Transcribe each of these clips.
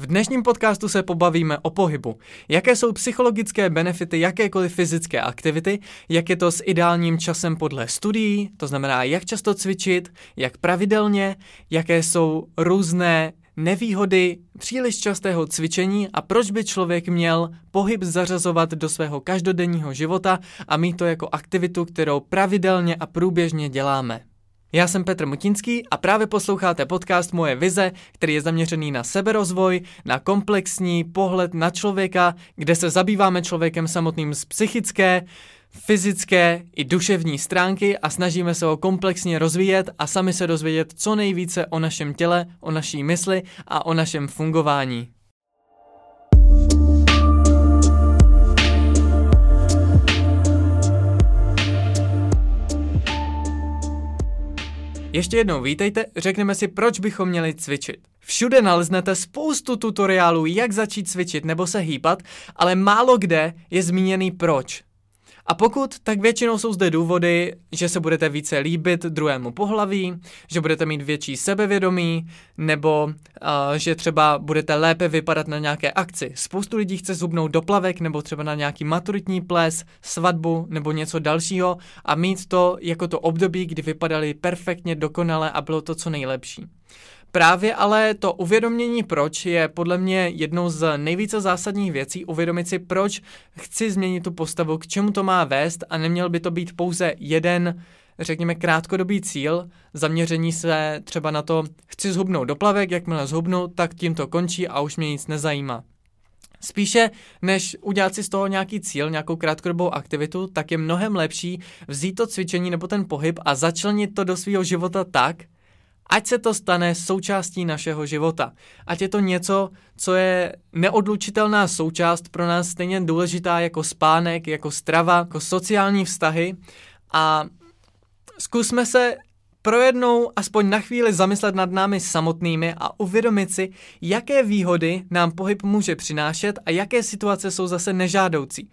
V dnešním podcastu se pobavíme o pohybu. Jaké jsou psychologické benefity jakékoliv fyzické aktivity, jak je to s ideálním časem podle studií, to znamená, jak často cvičit, jak pravidelně, jaké jsou různé nevýhody příliš častého cvičení a proč by člověk měl pohyb zařazovat do svého každodenního života a mít to jako aktivitu, kterou pravidelně a průběžně děláme. Já jsem Petr Mutinský a právě posloucháte podcast Moje vize, který je zaměřený na seberozvoj, na komplexní pohled na člověka, kde se zabýváme člověkem samotným z psychické, fyzické i duševní stránky a snažíme se ho komplexně rozvíjet a sami se dozvědět co nejvíce o našem těle, o naší mysli a o našem fungování. Ještě jednou vítejte, řekneme si, proč bychom měli cvičit. Všude naleznete spoustu tutoriálů, jak začít cvičit nebo se hýbat, ale málo kde je zmíněný proč. A pokud, tak většinou jsou zde důvody, že se budete více líbit druhému pohlaví, že budete mít větší sebevědomí, nebo uh, že třeba budete lépe vypadat na nějaké akci. Spoustu lidí chce zhubnout do plavek, nebo třeba na nějaký maturitní ples, svatbu, nebo něco dalšího a mít to jako to období, kdy vypadali perfektně, dokonale a bylo to co nejlepší. Právě ale to uvědomění proč je podle mě jednou z nejvíce zásadních věcí, uvědomit si proč chci změnit tu postavu, k čemu to má vést a neměl by to být pouze jeden řekněme, krátkodobý cíl, zaměření se třeba na to, chci zhubnout do plavek, jakmile zhubnu, tak tím to končí a už mě nic nezajímá. Spíše než udělat si z toho nějaký cíl, nějakou krátkodobou aktivitu, tak je mnohem lepší vzít to cvičení nebo ten pohyb a začlenit to do svého života tak, ať se to stane součástí našeho života. Ať je to něco, co je neodlučitelná součást pro nás stejně důležitá jako spánek, jako strava, jako sociální vztahy a zkusme se pro jednou aspoň na chvíli zamyslet nad námi samotnými a uvědomit si, jaké výhody nám pohyb může přinášet a jaké situace jsou zase nežádoucí.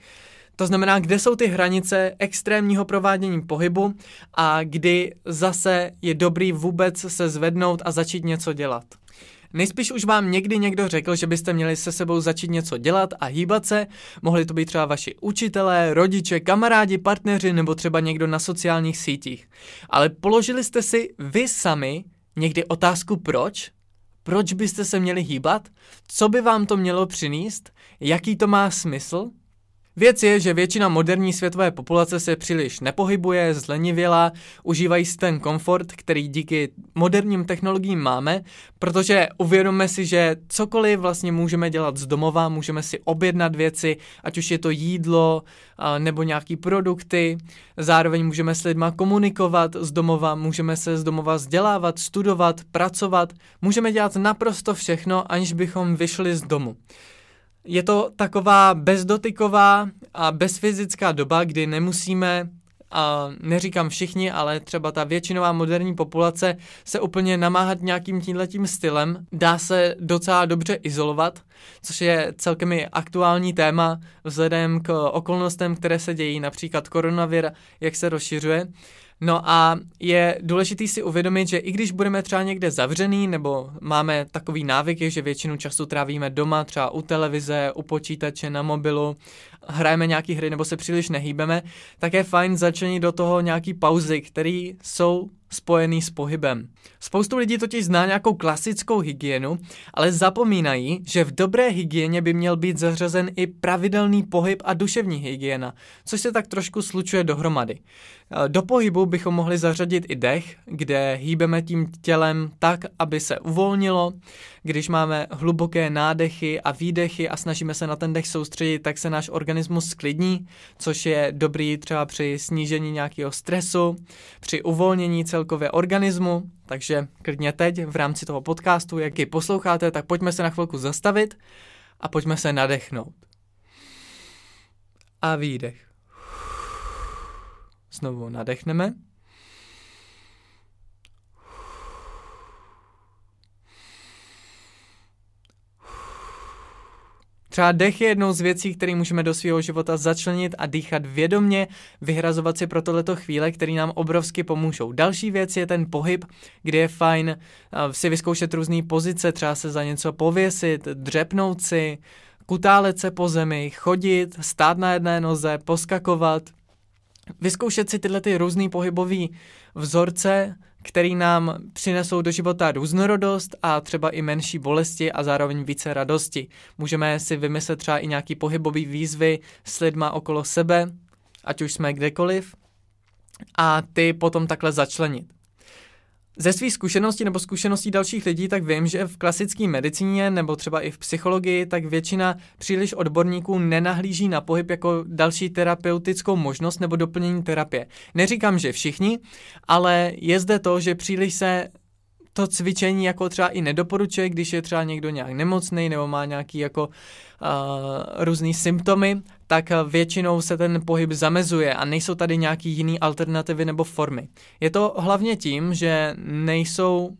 To znamená, kde jsou ty hranice extrémního provádění pohybu a kdy zase je dobrý vůbec se zvednout a začít něco dělat. Nejspíš už vám někdy někdo řekl, že byste měli se sebou začít něco dělat a hýbat se. Mohli to být třeba vaši učitelé, rodiče, kamarádi, partneři nebo třeba někdo na sociálních sítích. Ale položili jste si vy sami někdy otázku proč? Proč byste se měli hýbat? Co by vám to mělo přinést? Jaký to má smysl? Věc je, že většina moderní světové populace se příliš nepohybuje, zlenivěla, užívají si ten komfort, který díky moderním technologiím máme, protože uvědomme si, že cokoliv vlastně můžeme dělat z domova, můžeme si objednat věci, ať už je to jídlo nebo nějaký produkty, zároveň můžeme s lidma komunikovat z domova, můžeme se z domova vzdělávat, studovat, pracovat, můžeme dělat naprosto všechno, aniž bychom vyšli z domu. Je to taková bezdotyková a bezfyzická doba, kdy nemusíme a neříkám všichni, ale třeba ta většinová moderní populace se úplně namáhat nějakým tímhletím stylem, dá se docela dobře izolovat, což je celkem i aktuální téma vzhledem k okolnostem, které se dějí, například koronavir, jak se rozšiřuje. No a je důležité si uvědomit, že i když budeme třeba někde zavřený, nebo máme takový návyk, že většinu času trávíme doma, třeba u televize, u počítače, na mobilu, hrajeme nějaký hry nebo se příliš nehýbeme, tak je fajn začlenit do toho nějaký pauzy, které jsou spojený s pohybem. Spoustu lidí totiž zná nějakou klasickou hygienu, ale zapomínají, že v dobré hygieně by měl být zařazen i pravidelný pohyb a duševní hygiena, což se tak trošku slučuje dohromady. Do pohybu bychom mohli zařadit i dech, kde hýbeme tím tělem tak, aby se uvolnilo. Když máme hluboké nádechy a výdechy a snažíme se na ten dech soustředit, tak se náš organismus sklidní, což je dobrý třeba při snížení nějakého stresu, při uvolnění celkově organismu. Takže klidně teď v rámci toho podcastu, jak ji posloucháte, tak pojďme se na chvilku zastavit a pojďme se nadechnout. A výdech. Znovu nadechneme. Třeba dech je jednou z věcí, které můžeme do svého života začlenit a dýchat vědomně, vyhrazovat si pro tohleto chvíle, které nám obrovsky pomůžou. Další věc je ten pohyb, kde je fajn si vyzkoušet různé pozice, třeba se za něco pověsit, dřepnout si, kutálet se po zemi, chodit, stát na jedné noze, poskakovat, vyzkoušet si tyhle ty různé pohybové vzorce, který nám přinesou do života různorodost a třeba i menší bolesti a zároveň více radosti. Můžeme si vymyslet třeba i nějaký pohybový výzvy s lidma okolo sebe, ať už jsme kdekoliv, a ty potom takhle začlenit. Ze svých zkušeností nebo zkušeností dalších lidí tak vím, že v klasické medicíně nebo třeba i v psychologii tak většina příliš odborníků nenahlíží na pohyb jako další terapeutickou možnost nebo doplnění terapie. Neříkám, že všichni, ale je zde to, že příliš se to cvičení jako třeba i nedoporučuje, když je třeba někdo nějak nemocný nebo má nějaký jako uh, různý symptomy, tak většinou se ten pohyb zamezuje a nejsou tady nějaký jiný alternativy nebo formy. Je to hlavně tím, že nejsou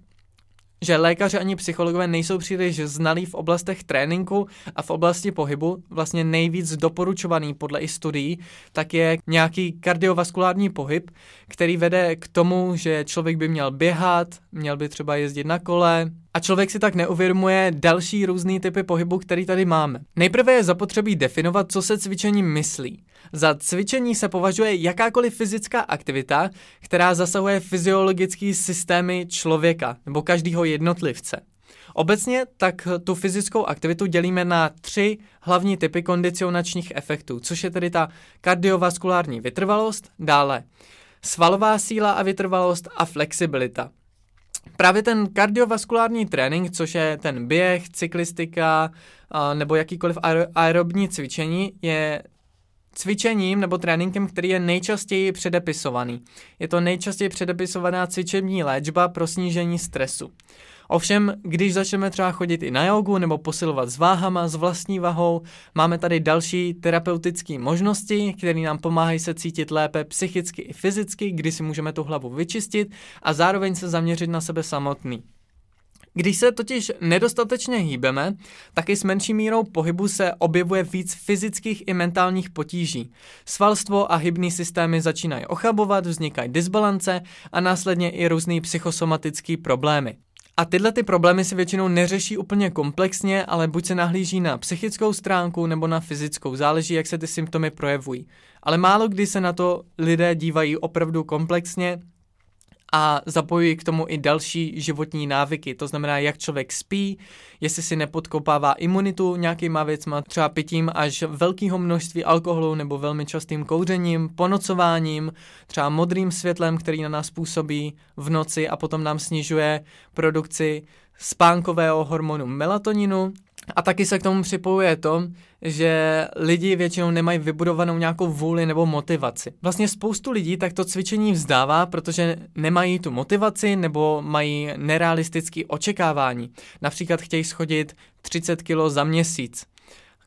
že lékaři ani psychologové nejsou příliš znalí v oblastech tréninku a v oblasti pohybu. Vlastně nejvíc doporučovaný podle i studií, tak je nějaký kardiovaskulární pohyb, který vede k tomu, že člověk by měl běhat, měl by třeba jezdit na kole, a člověk si tak neuvědomuje další různé typy pohybu, který tady máme. Nejprve je zapotřebí definovat, co se cvičení myslí. Za cvičení se považuje jakákoliv fyzická aktivita, která zasahuje fyziologické systémy člověka nebo každého jednotlivce. Obecně tak tu fyzickou aktivitu dělíme na tři hlavní typy kondicionačních efektů, což je tedy ta kardiovaskulární vytrvalost, dále svalová síla a vytrvalost a flexibilita. Právě ten kardiovaskulární trénink, což je ten běh, cyklistika nebo jakýkoliv aerobní cvičení, je cvičením nebo tréninkem, který je nejčastěji předepisovaný. Je to nejčastěji předepisovaná cvičební léčba pro snížení stresu. Ovšem, když začneme třeba chodit i na jogu nebo posilovat s váhama, s vlastní vahou, máme tady další terapeutické možnosti, které nám pomáhají se cítit lépe psychicky i fyzicky, kdy si můžeme tu hlavu vyčistit a zároveň se zaměřit na sebe samotný. Když se totiž nedostatečně hýbeme, taky s menší mírou pohybu se objevuje víc fyzických i mentálních potíží. Svalstvo a hybný systémy začínají ochabovat, vznikají disbalance a následně i různé psychosomatické problémy. A tyhle ty problémy si většinou neřeší úplně komplexně, ale buď se nahlíží na psychickou stránku nebo na fyzickou, záleží, jak se ty symptomy projevují. Ale málo kdy se na to lidé dívají opravdu komplexně a zapojují k tomu i další životní návyky. To znamená, jak člověk spí, jestli si nepodkopává imunitu nějakýma věcma, třeba pitím až velkého množství alkoholu nebo velmi častým kouřením, ponocováním, třeba modrým světlem, který na nás působí v noci a potom nám snižuje produkci spánkového hormonu melatoninu a taky se k tomu připojuje to, že lidi většinou nemají vybudovanou nějakou vůli nebo motivaci. Vlastně spoustu lidí tak to cvičení vzdává, protože nemají tu motivaci nebo mají nerealistické očekávání. Například chtějí schodit 30 kg za měsíc.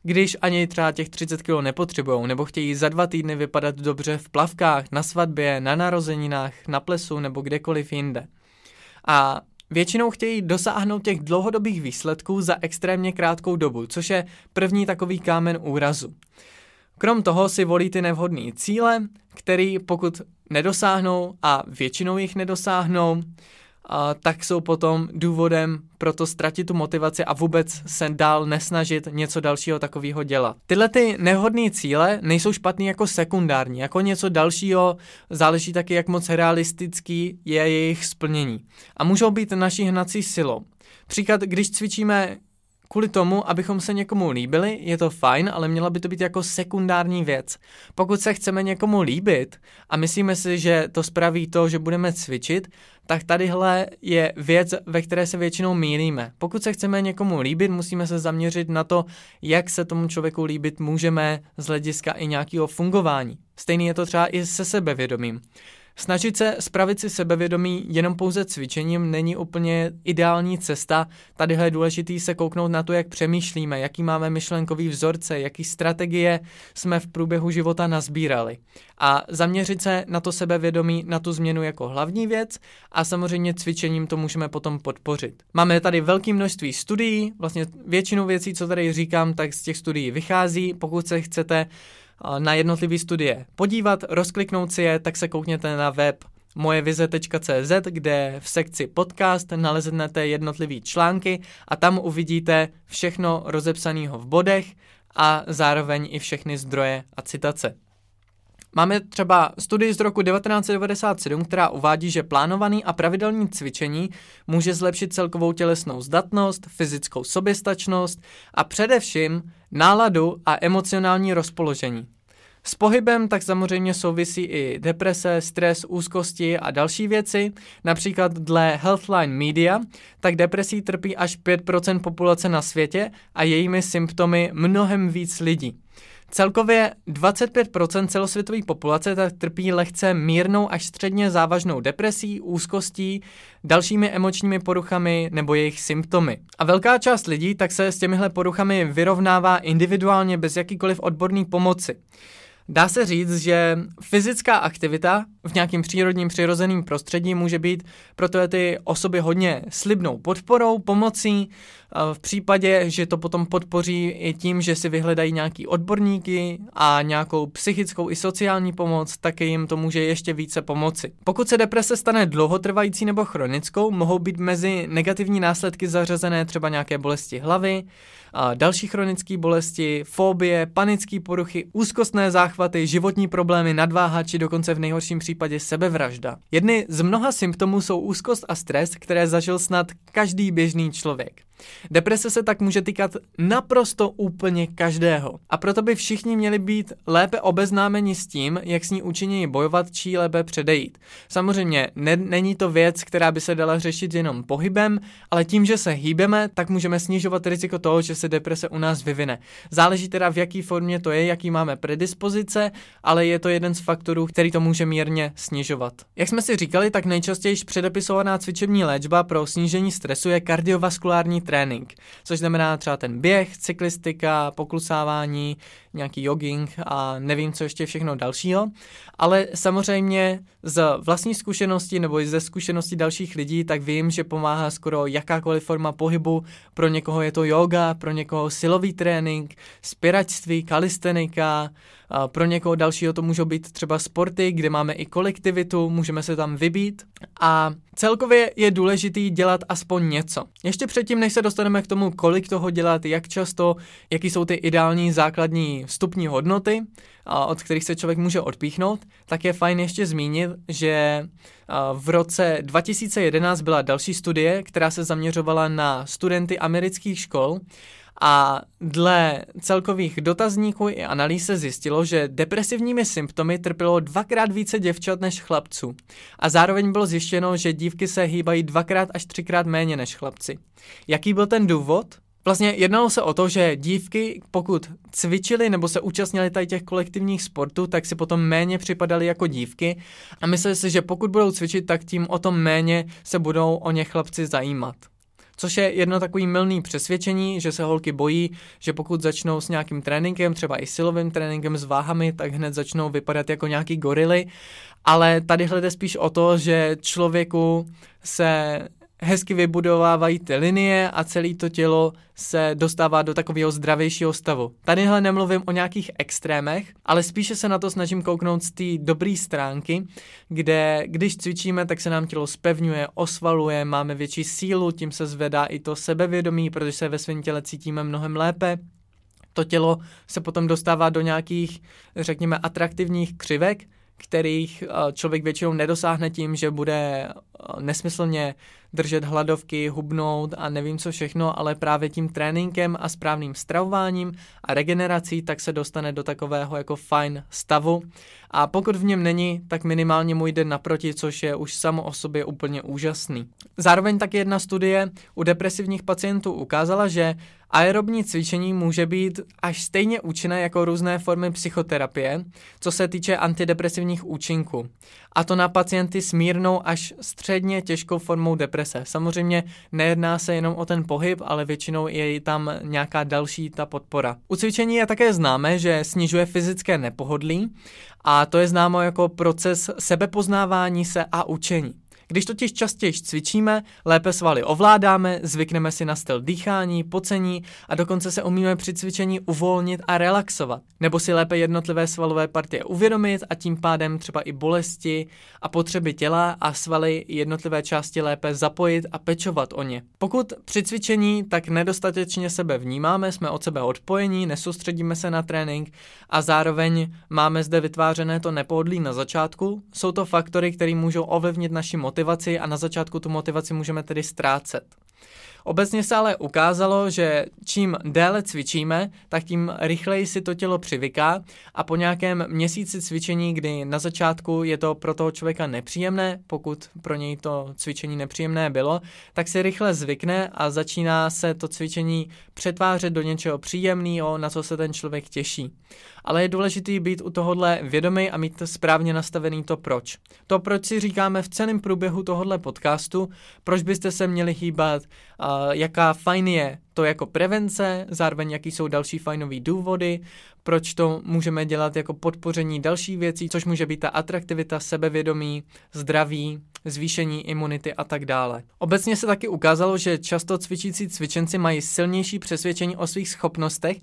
Když ani třeba těch 30 kg nepotřebují, nebo chtějí za dva týdny vypadat dobře v plavkách, na svatbě, na narozeninách, na plesu nebo kdekoliv jinde. A Většinou chtějí dosáhnout těch dlouhodobých výsledků za extrémně krátkou dobu, což je první takový kámen úrazu. Krom toho si volí ty nevhodné cíle, který pokud nedosáhnou a většinou jich nedosáhnou, tak jsou potom důvodem pro to ztratit tu motivaci a vůbec se dál nesnažit něco dalšího takového dělat. Tyhle ty nehodné cíle nejsou špatný jako sekundární, jako něco dalšího záleží taky, jak moc realistický je jejich splnění. A můžou být naší hnací silou. Příklad, když cvičíme kvůli tomu, abychom se někomu líbili, je to fajn, ale měla by to být jako sekundární věc. Pokud se chceme někomu líbit a myslíme si, že to spraví to, že budeme cvičit, tak tadyhle je věc, ve které se většinou mýlíme. Pokud se chceme někomu líbit, musíme se zaměřit na to, jak se tomu člověku líbit můžeme z hlediska i nějakého fungování. Stejný je to třeba i se sebevědomím. Snažit se spravit si sebevědomí jenom pouze cvičením není úplně ideální cesta. Tadyhle je důležitý se kouknout na to, jak přemýšlíme, jaký máme myšlenkový vzorce, jaký strategie jsme v průběhu života nazbírali. A zaměřit se na to sebevědomí, na tu změnu jako hlavní věc a samozřejmě cvičením to můžeme potom podpořit. Máme tady velké množství studií, vlastně většinu věcí, co tady říkám, tak z těch studií vychází. Pokud se chcete na jednotlivé studie podívat, rozkliknout si je, tak se koukněte na web mojevize.cz, kde v sekci podcast naleznete jednotlivé články a tam uvidíte všechno rozepsaného v bodech a zároveň i všechny zdroje a citace. Máme třeba studii z roku 1997, která uvádí, že plánovaný a pravidelný cvičení může zlepšit celkovou tělesnou zdatnost, fyzickou soběstačnost a především náladu a emocionální rozpoložení. S pohybem tak samozřejmě souvisí i deprese, stres, úzkosti a další věci. Například dle Healthline Media, tak depresí trpí až 5% populace na světě a jejími symptomy mnohem víc lidí. Celkově 25% celosvětové populace tak trpí lehce mírnou až středně závažnou depresí, úzkostí, dalšími emočními poruchami nebo jejich symptomy. A velká část lidí tak se s těmihle poruchami vyrovnává individuálně bez jakýkoliv odborné pomoci. Dá se říct, že fyzická aktivita v nějakým přírodním přirozeným prostředí může být pro ty osoby hodně slibnou podporou, pomocí, v případě, že to potom podpoří i tím, že si vyhledají nějaký odborníky a nějakou psychickou i sociální pomoc, tak jim to může ještě více pomoci. Pokud se deprese stane dlouhotrvající nebo chronickou, mohou být mezi negativní následky zařazené třeba nějaké bolesti hlavy, další chronické bolesti, fobie, panické poruchy, úzkostné záchvaty, životní problémy, nadváha či dokonce v nejhorším případě sebevražda. Jedny z mnoha symptomů jsou úzkost a stres, které zažil snad každý běžný člověk. Deprese se tak může týkat naprosto úplně každého. A proto by všichni měli být lépe obeznámeni s tím, jak s ní účinněji bojovat či lépe předejít. Samozřejmě ne, není to věc, která by se dala řešit jenom pohybem, ale tím, že se hýbeme, tak můžeme snižovat riziko toho, že se deprese u nás vyvine. Záleží teda v jaký formě to je, jaký máme predispozice, ale je to jeden z faktorů, který to může mírně snižovat. Jak jsme si říkali, tak nejčastěji předepisovaná cvičební léčba pro snížení stresu je kardiovaskulární trénink, což znamená třeba ten běh, cyklistika, poklusávání, nějaký jogging a nevím, co ještě všechno dalšího. Ale samozřejmě z vlastní zkušenosti nebo i ze zkušenosti dalších lidí, tak vím, že pomáhá skoro jakákoliv forma pohybu. Pro někoho je to yoga, pro někoho silový trénink, spěračství, kalistenika, pro někoho dalšího to můžou být třeba sporty, kde máme i kolektivitu, můžeme se tam vybít a celkově je důležitý dělat aspoň něco. Ještě předtím, než se dostaneme k tomu, kolik toho dělat, jak často, jaký jsou ty ideální základní vstupní hodnoty, od kterých se člověk může odpíchnout, tak je fajn ještě zmínit, že v roce 2011 byla další studie, která se zaměřovala na studenty amerických škol a dle celkových dotazníků i analýz se zjistilo, že depresivními symptomy trpělo dvakrát více děvčat než chlapců. A zároveň bylo zjištěno, že dívky se hýbají dvakrát až třikrát méně než chlapci. Jaký byl ten důvod? Vlastně jednalo se o to, že dívky, pokud cvičily nebo se účastnili tady těch kolektivních sportů, tak si potom méně připadaly jako dívky a mysleli si, že pokud budou cvičit, tak tím o tom méně se budou o ně chlapci zajímat. Což je jedno takový milný přesvědčení, že se holky bojí, že pokud začnou s nějakým tréninkem, třeba i silovým tréninkem s váhami, tak hned začnou vypadat jako nějaký gorily. Ale tady jde spíš o to, že člověku se hezky vybudovávají ty linie a celé to tělo se dostává do takového zdravějšího stavu. Tadyhle nemluvím o nějakých extrémech, ale spíše se na to snažím kouknout z té dobré stránky, kde když cvičíme, tak se nám tělo spevňuje, osvaluje, máme větší sílu, tím se zvedá i to sebevědomí, protože se ve svém těle cítíme mnohem lépe, to tělo se potom dostává do nějakých, řekněme, atraktivních křivek, kterých eh, člověk většinou nedosáhne tím, že bude eh, nesmyslně držet hladovky, hubnout a nevím co všechno, ale právě tím tréninkem a správným stravováním a regenerací tak se dostane do takového jako fajn stavu a pokud v něm není, tak minimálně mu jde naproti, což je už samo o sobě úplně úžasný. Zároveň tak jedna studie u depresivních pacientů ukázala, že Aerobní cvičení může být až stejně účinné jako různé formy psychoterapie, co se týče antidepresivních účinků. A to na pacienty s mírnou až středně těžkou formou deprese. Samozřejmě nejedná se jenom o ten pohyb, ale většinou je tam nějaká další ta podpora. U cvičení je také známe, že snižuje fyzické nepohodlí a to je známo jako proces sebepoznávání se a učení. Když totiž častěji cvičíme, lépe svaly ovládáme, zvykneme si na styl dýchání, pocení a dokonce se umíme při cvičení uvolnit a relaxovat. Nebo si lépe jednotlivé svalové partie uvědomit a tím pádem třeba i bolesti a potřeby těla a svaly jednotlivé části lépe zapojit a pečovat o ně. Pokud při cvičení tak nedostatečně sebe vnímáme, jsme od sebe odpojení, nesoustředíme se na trénink a zároveň máme zde vytvářené to nepohodlí na začátku, jsou to faktory, které můžou ovlivnit naši motivaci motivaci a na začátku tu motivaci můžeme tedy ztrácet. Obecně se ale ukázalo, že čím déle cvičíme, tak tím rychleji si to tělo přivyká a po nějakém měsíci cvičení, kdy na začátku je to pro toho člověka nepříjemné, pokud pro něj to cvičení nepříjemné bylo, tak si rychle zvykne a začíná se to cvičení přetvářet do něčeho příjemného, na co se ten člověk těší. Ale je důležité být u tohohle vědomý a mít správně nastavený to proč. To proč si říkáme v celém průběhu tohohle podcastu, proč byste se měli hýbat, jaká fajn je to jako prevence, zároveň jaký jsou další fajnové důvody, proč to můžeme dělat jako podpoření dalších věcí, což může být ta atraktivita, sebevědomí, zdraví, zvýšení imunity a tak dále. Obecně se taky ukázalo, že často cvičící cvičenci mají silnější přesvědčení o svých schopnostech,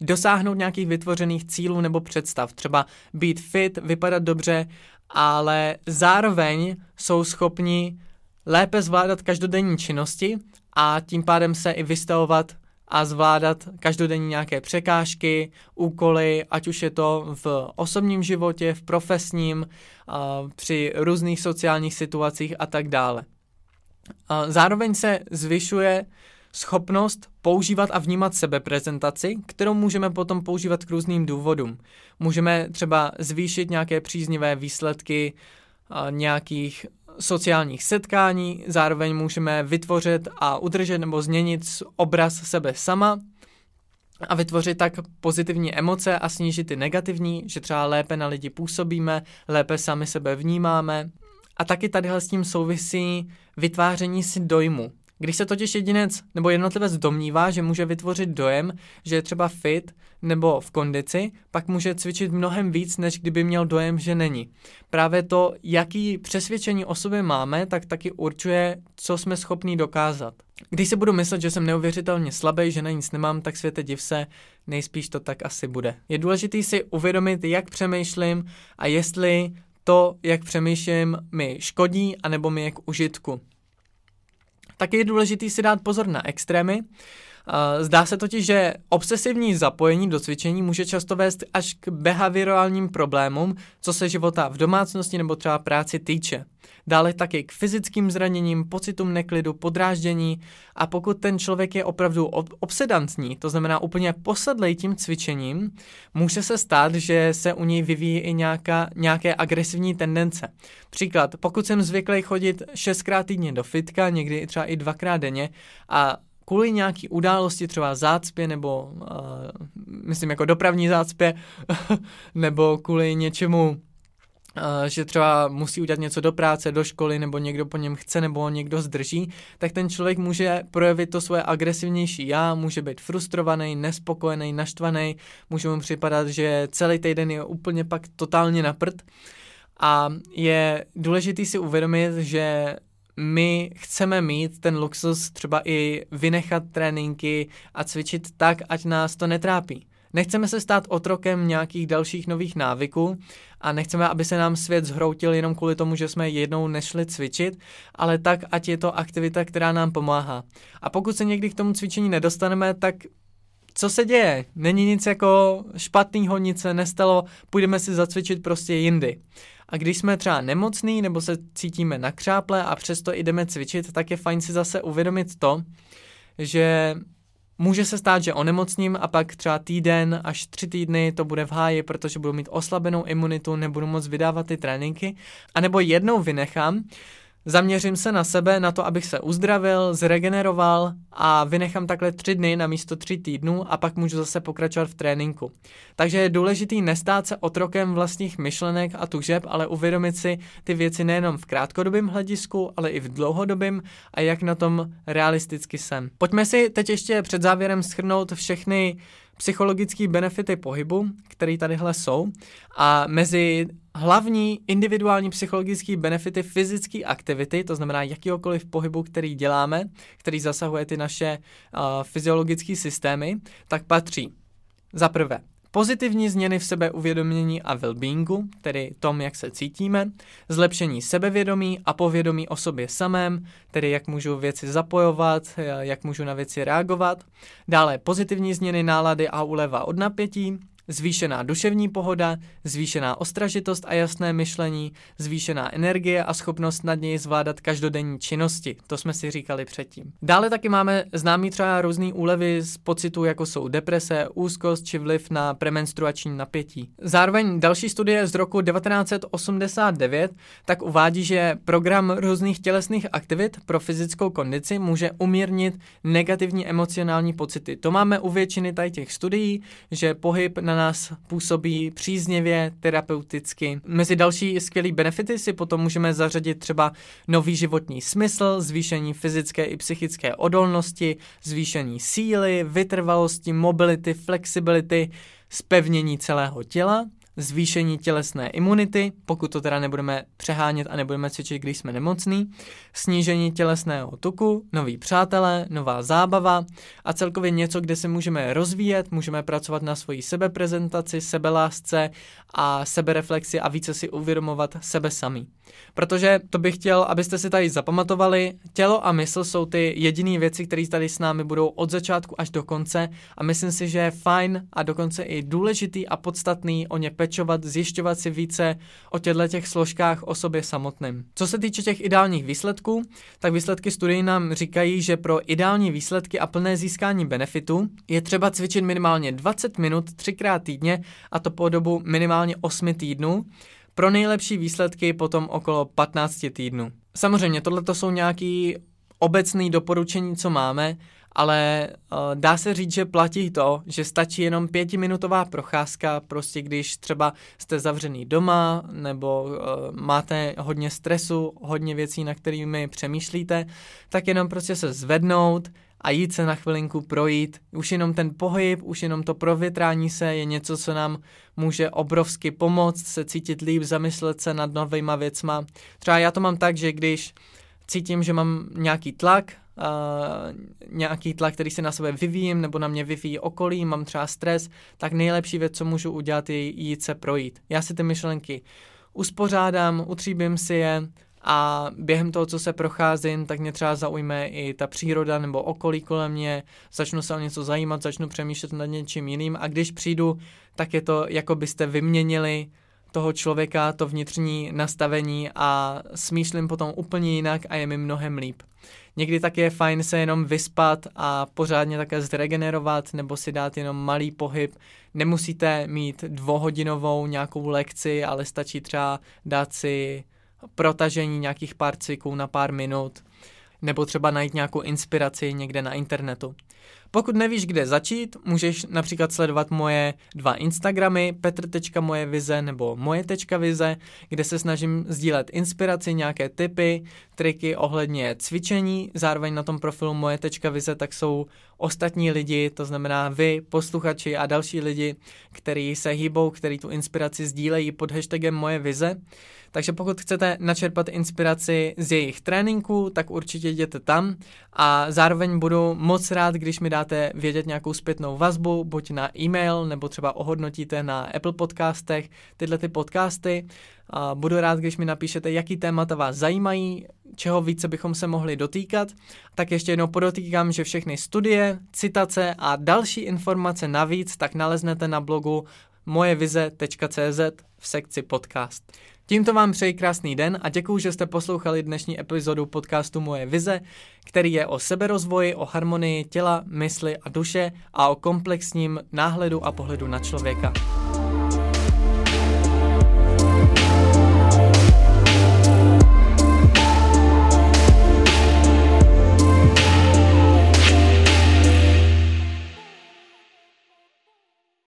dosáhnout nějakých vytvořených cílů nebo představ, třeba být fit, vypadat dobře, ale zároveň jsou schopni lépe zvládat každodenní činnosti a tím pádem se i vystavovat a zvládat každodenní nějaké překážky, úkoly, ať už je to v osobním životě, v profesním, při různých sociálních situacích a tak dále. Zároveň se zvyšuje schopnost používat a vnímat sebeprezentaci, kterou můžeme potom používat k různým důvodům. Můžeme třeba zvýšit nějaké příznivé výsledky nějakých sociálních setkání, zároveň můžeme vytvořit a udržet nebo změnit obraz sebe sama a vytvořit tak pozitivní emoce a snížit ty negativní, že třeba lépe na lidi působíme, lépe sami sebe vnímáme. A taky tadyhle s tím souvisí vytváření si dojmu. Když se totiž jedinec nebo jednotlivec domnívá, že může vytvořit dojem, že je třeba fit nebo v kondici, pak může cvičit mnohem víc, než kdyby měl dojem, že není. Právě to, jaký přesvědčení o sobě máme, tak taky určuje, co jsme schopní dokázat. Když si budu myslet, že jsem neuvěřitelně slabý, že na nic nemám, tak světe div se, nejspíš to tak asi bude. Je důležité si uvědomit, jak přemýšlím a jestli to, jak přemýšlím, mi škodí, anebo mi je k užitku. Taky je důležité si dát pozor na extrémy. Zdá se totiž, že obsesivní zapojení do cvičení může často vést až k behaviorálním problémům, co se života v domácnosti nebo třeba práci týče. Dále taky k fyzickým zraněním, pocitům neklidu, podráždění a pokud ten člověk je opravdu obsedantní, to znamená úplně posadlej tím cvičením, může se stát, že se u něj vyvíjí i nějaká, nějaké agresivní tendence. Příklad, pokud jsem zvyklý chodit šestkrát týdně do fitka, někdy třeba i dvakrát denně a kvůli nějaký události, třeba zácpě nebo uh, myslím jako dopravní zácpě, nebo kvůli něčemu, uh, že třeba musí udělat něco do práce, do školy, nebo někdo po něm chce, nebo někdo zdrží, tak ten člověk může projevit to svoje agresivnější já, může být frustrovaný, nespokojený, naštvaný, může mu připadat, že celý týden je úplně pak totálně na prd. A je důležité si uvědomit, že my chceme mít ten luxus třeba i vynechat tréninky a cvičit tak, ať nás to netrápí. Nechceme se stát otrokem nějakých dalších nových návyků a nechceme, aby se nám svět zhroutil jenom kvůli tomu, že jsme jednou nešli cvičit, ale tak, ať je to aktivita, která nám pomáhá. A pokud se někdy k tomu cvičení nedostaneme, tak co se děje? Není nic jako špatného, nic se nestalo, půjdeme si zacvičit prostě jindy. A když jsme třeba nemocný nebo se cítíme na křáple a přesto jdeme cvičit, tak je fajn si zase uvědomit to, že Může se stát, že onemocním a pak třeba týden až tři týdny to bude v háji, protože budu mít oslabenou imunitu, nebudu moc vydávat ty tréninky, anebo jednou vynechám, Zaměřím se na sebe, na to, abych se uzdravil, zregeneroval a vynechám takhle tři dny na místo tři týdnů a pak můžu zase pokračovat v tréninku. Takže je důležitý nestát se otrokem vlastních myšlenek a tužeb, ale uvědomit si ty věci nejenom v krátkodobém hledisku, ale i v dlouhodobém a jak na tom realisticky jsem. Pojďme si teď ještě před závěrem schrnout všechny psychologické benefity pohybu, které tadyhle jsou. A mezi hlavní individuální psychologické benefity fyzické aktivity, to znamená jakýkoliv pohybu, který děláme, který zasahuje ty naše uh, fyziologické systémy, tak patří za prvé Pozitivní změny v sebeuvědomění a well-beingu, tedy tom, jak se cítíme, zlepšení sebevědomí a povědomí o sobě samém, tedy jak můžu věci zapojovat, jak můžu na věci reagovat, dále pozitivní změny nálady a uleva od napětí, zvýšená duševní pohoda, zvýšená ostražitost a jasné myšlení, zvýšená energie a schopnost nad něj zvládat každodenní činnosti. To jsme si říkali předtím. Dále taky máme známý třeba různý úlevy z pocitu, jako jsou deprese, úzkost či vliv na premenstruační napětí. Zároveň další studie z roku 1989 tak uvádí, že program různých tělesných aktivit pro fyzickou kondici může umírnit negativní emocionální pocity. To máme u většiny tady těch studií, že pohyb na nás působí příznivě, terapeuticky. Mezi další skvělý benefity si potom můžeme zařadit třeba nový životní smysl, zvýšení fyzické i psychické odolnosti, zvýšení síly, vytrvalosti, mobility, flexibility, spevnění celého těla, zvýšení tělesné imunity, pokud to teda nebudeme přehánět a nebudeme cvičit, když jsme nemocní, snížení tělesného tuku, noví přátelé, nová zábava a celkově něco, kde se můžeme rozvíjet, můžeme pracovat na svoji sebeprezentaci, sebelásce a sebereflexi a více si uvědomovat sebe samý. Protože to bych chtěl, abyste si tady zapamatovali, tělo a mysl jsou ty jediné věci, které tady s námi budou od začátku až do konce a myslím si, že je fajn a dokonce i důležitý a podstatný o ně pečovat, zjišťovat si více o těchto těch složkách o sobě samotným. Co se týče těch ideálních výsledků, tak výsledky studií nám říkají, že pro ideální výsledky a plné získání benefitu je třeba cvičit minimálně 20 minut třikrát týdně a to po dobu minimálně 8 týdnů pro nejlepší výsledky potom okolo 15 týdnů. Samozřejmě, tohle jsou nějaký obecný doporučení, co máme, ale uh, dá se říct, že platí to, že stačí jenom pětiminutová procházka, prostě když třeba jste zavřený doma nebo uh, máte hodně stresu, hodně věcí, na kterými přemýšlíte, tak jenom prostě se zvednout, a jít se na chvilinku projít. Už jenom ten pohyb, už jenom to provětrání se je něco, co nám může obrovsky pomoct se cítit líp, zamyslet se nad novýma věcma. Třeba já to mám tak, že když cítím, že mám nějaký tlak, uh, nějaký tlak, který si na sebe vyvíjím, nebo na mě vyvíjí okolí, mám třeba stres, tak nejlepší věc, co můžu udělat, je jít se projít. Já si ty myšlenky uspořádám, utříbím si je, a během toho, co se procházím, tak mě třeba zaujme i ta příroda nebo okolí kolem mě, začnu se o něco zajímat, začnu přemýšlet nad něčím jiným a když přijdu, tak je to, jako byste vyměnili toho člověka, to vnitřní nastavení a smýšlím potom úplně jinak a je mi mnohem líp. Někdy tak je fajn se jenom vyspat a pořádně také zregenerovat nebo si dát jenom malý pohyb. Nemusíte mít dvohodinovou nějakou lekci, ale stačí třeba dát si protažení nějakých pár cyklů na pár minut, nebo třeba najít nějakou inspiraci někde na internetu. Pokud nevíš, kde začít, můžeš například sledovat moje dva Instagramy, petr.mojevize nebo moje.vize, kde se snažím sdílet inspiraci, nějaké tipy, triky ohledně cvičení. Zároveň na tom profilu moje.vize tak jsou ostatní lidi, to znamená vy, posluchači a další lidi, kteří se hýbou, kteří tu inspiraci sdílejí pod hashtagem moje vize. Takže pokud chcete načerpat inspiraci z jejich tréninku, tak určitě jděte tam a zároveň budu moc rád, když mi dáte vědět nějakou zpětnou vazbu, buď na e-mail, nebo třeba ohodnotíte na Apple podcastech tyhle ty podcasty. A budu rád, když mi napíšete, jaký témata vás zajímají, čeho více bychom se mohli dotýkat. Tak ještě jednou podotýkám, že všechny studie, citace a další informace navíc tak naleznete na blogu mojevize.cz v sekci podcast. Tímto vám přeji krásný den a děkuji, že jste poslouchali dnešní epizodu podcastu Moje vize, který je o seberozvoji, o harmonii těla, mysli a duše a o komplexním náhledu a pohledu na člověka.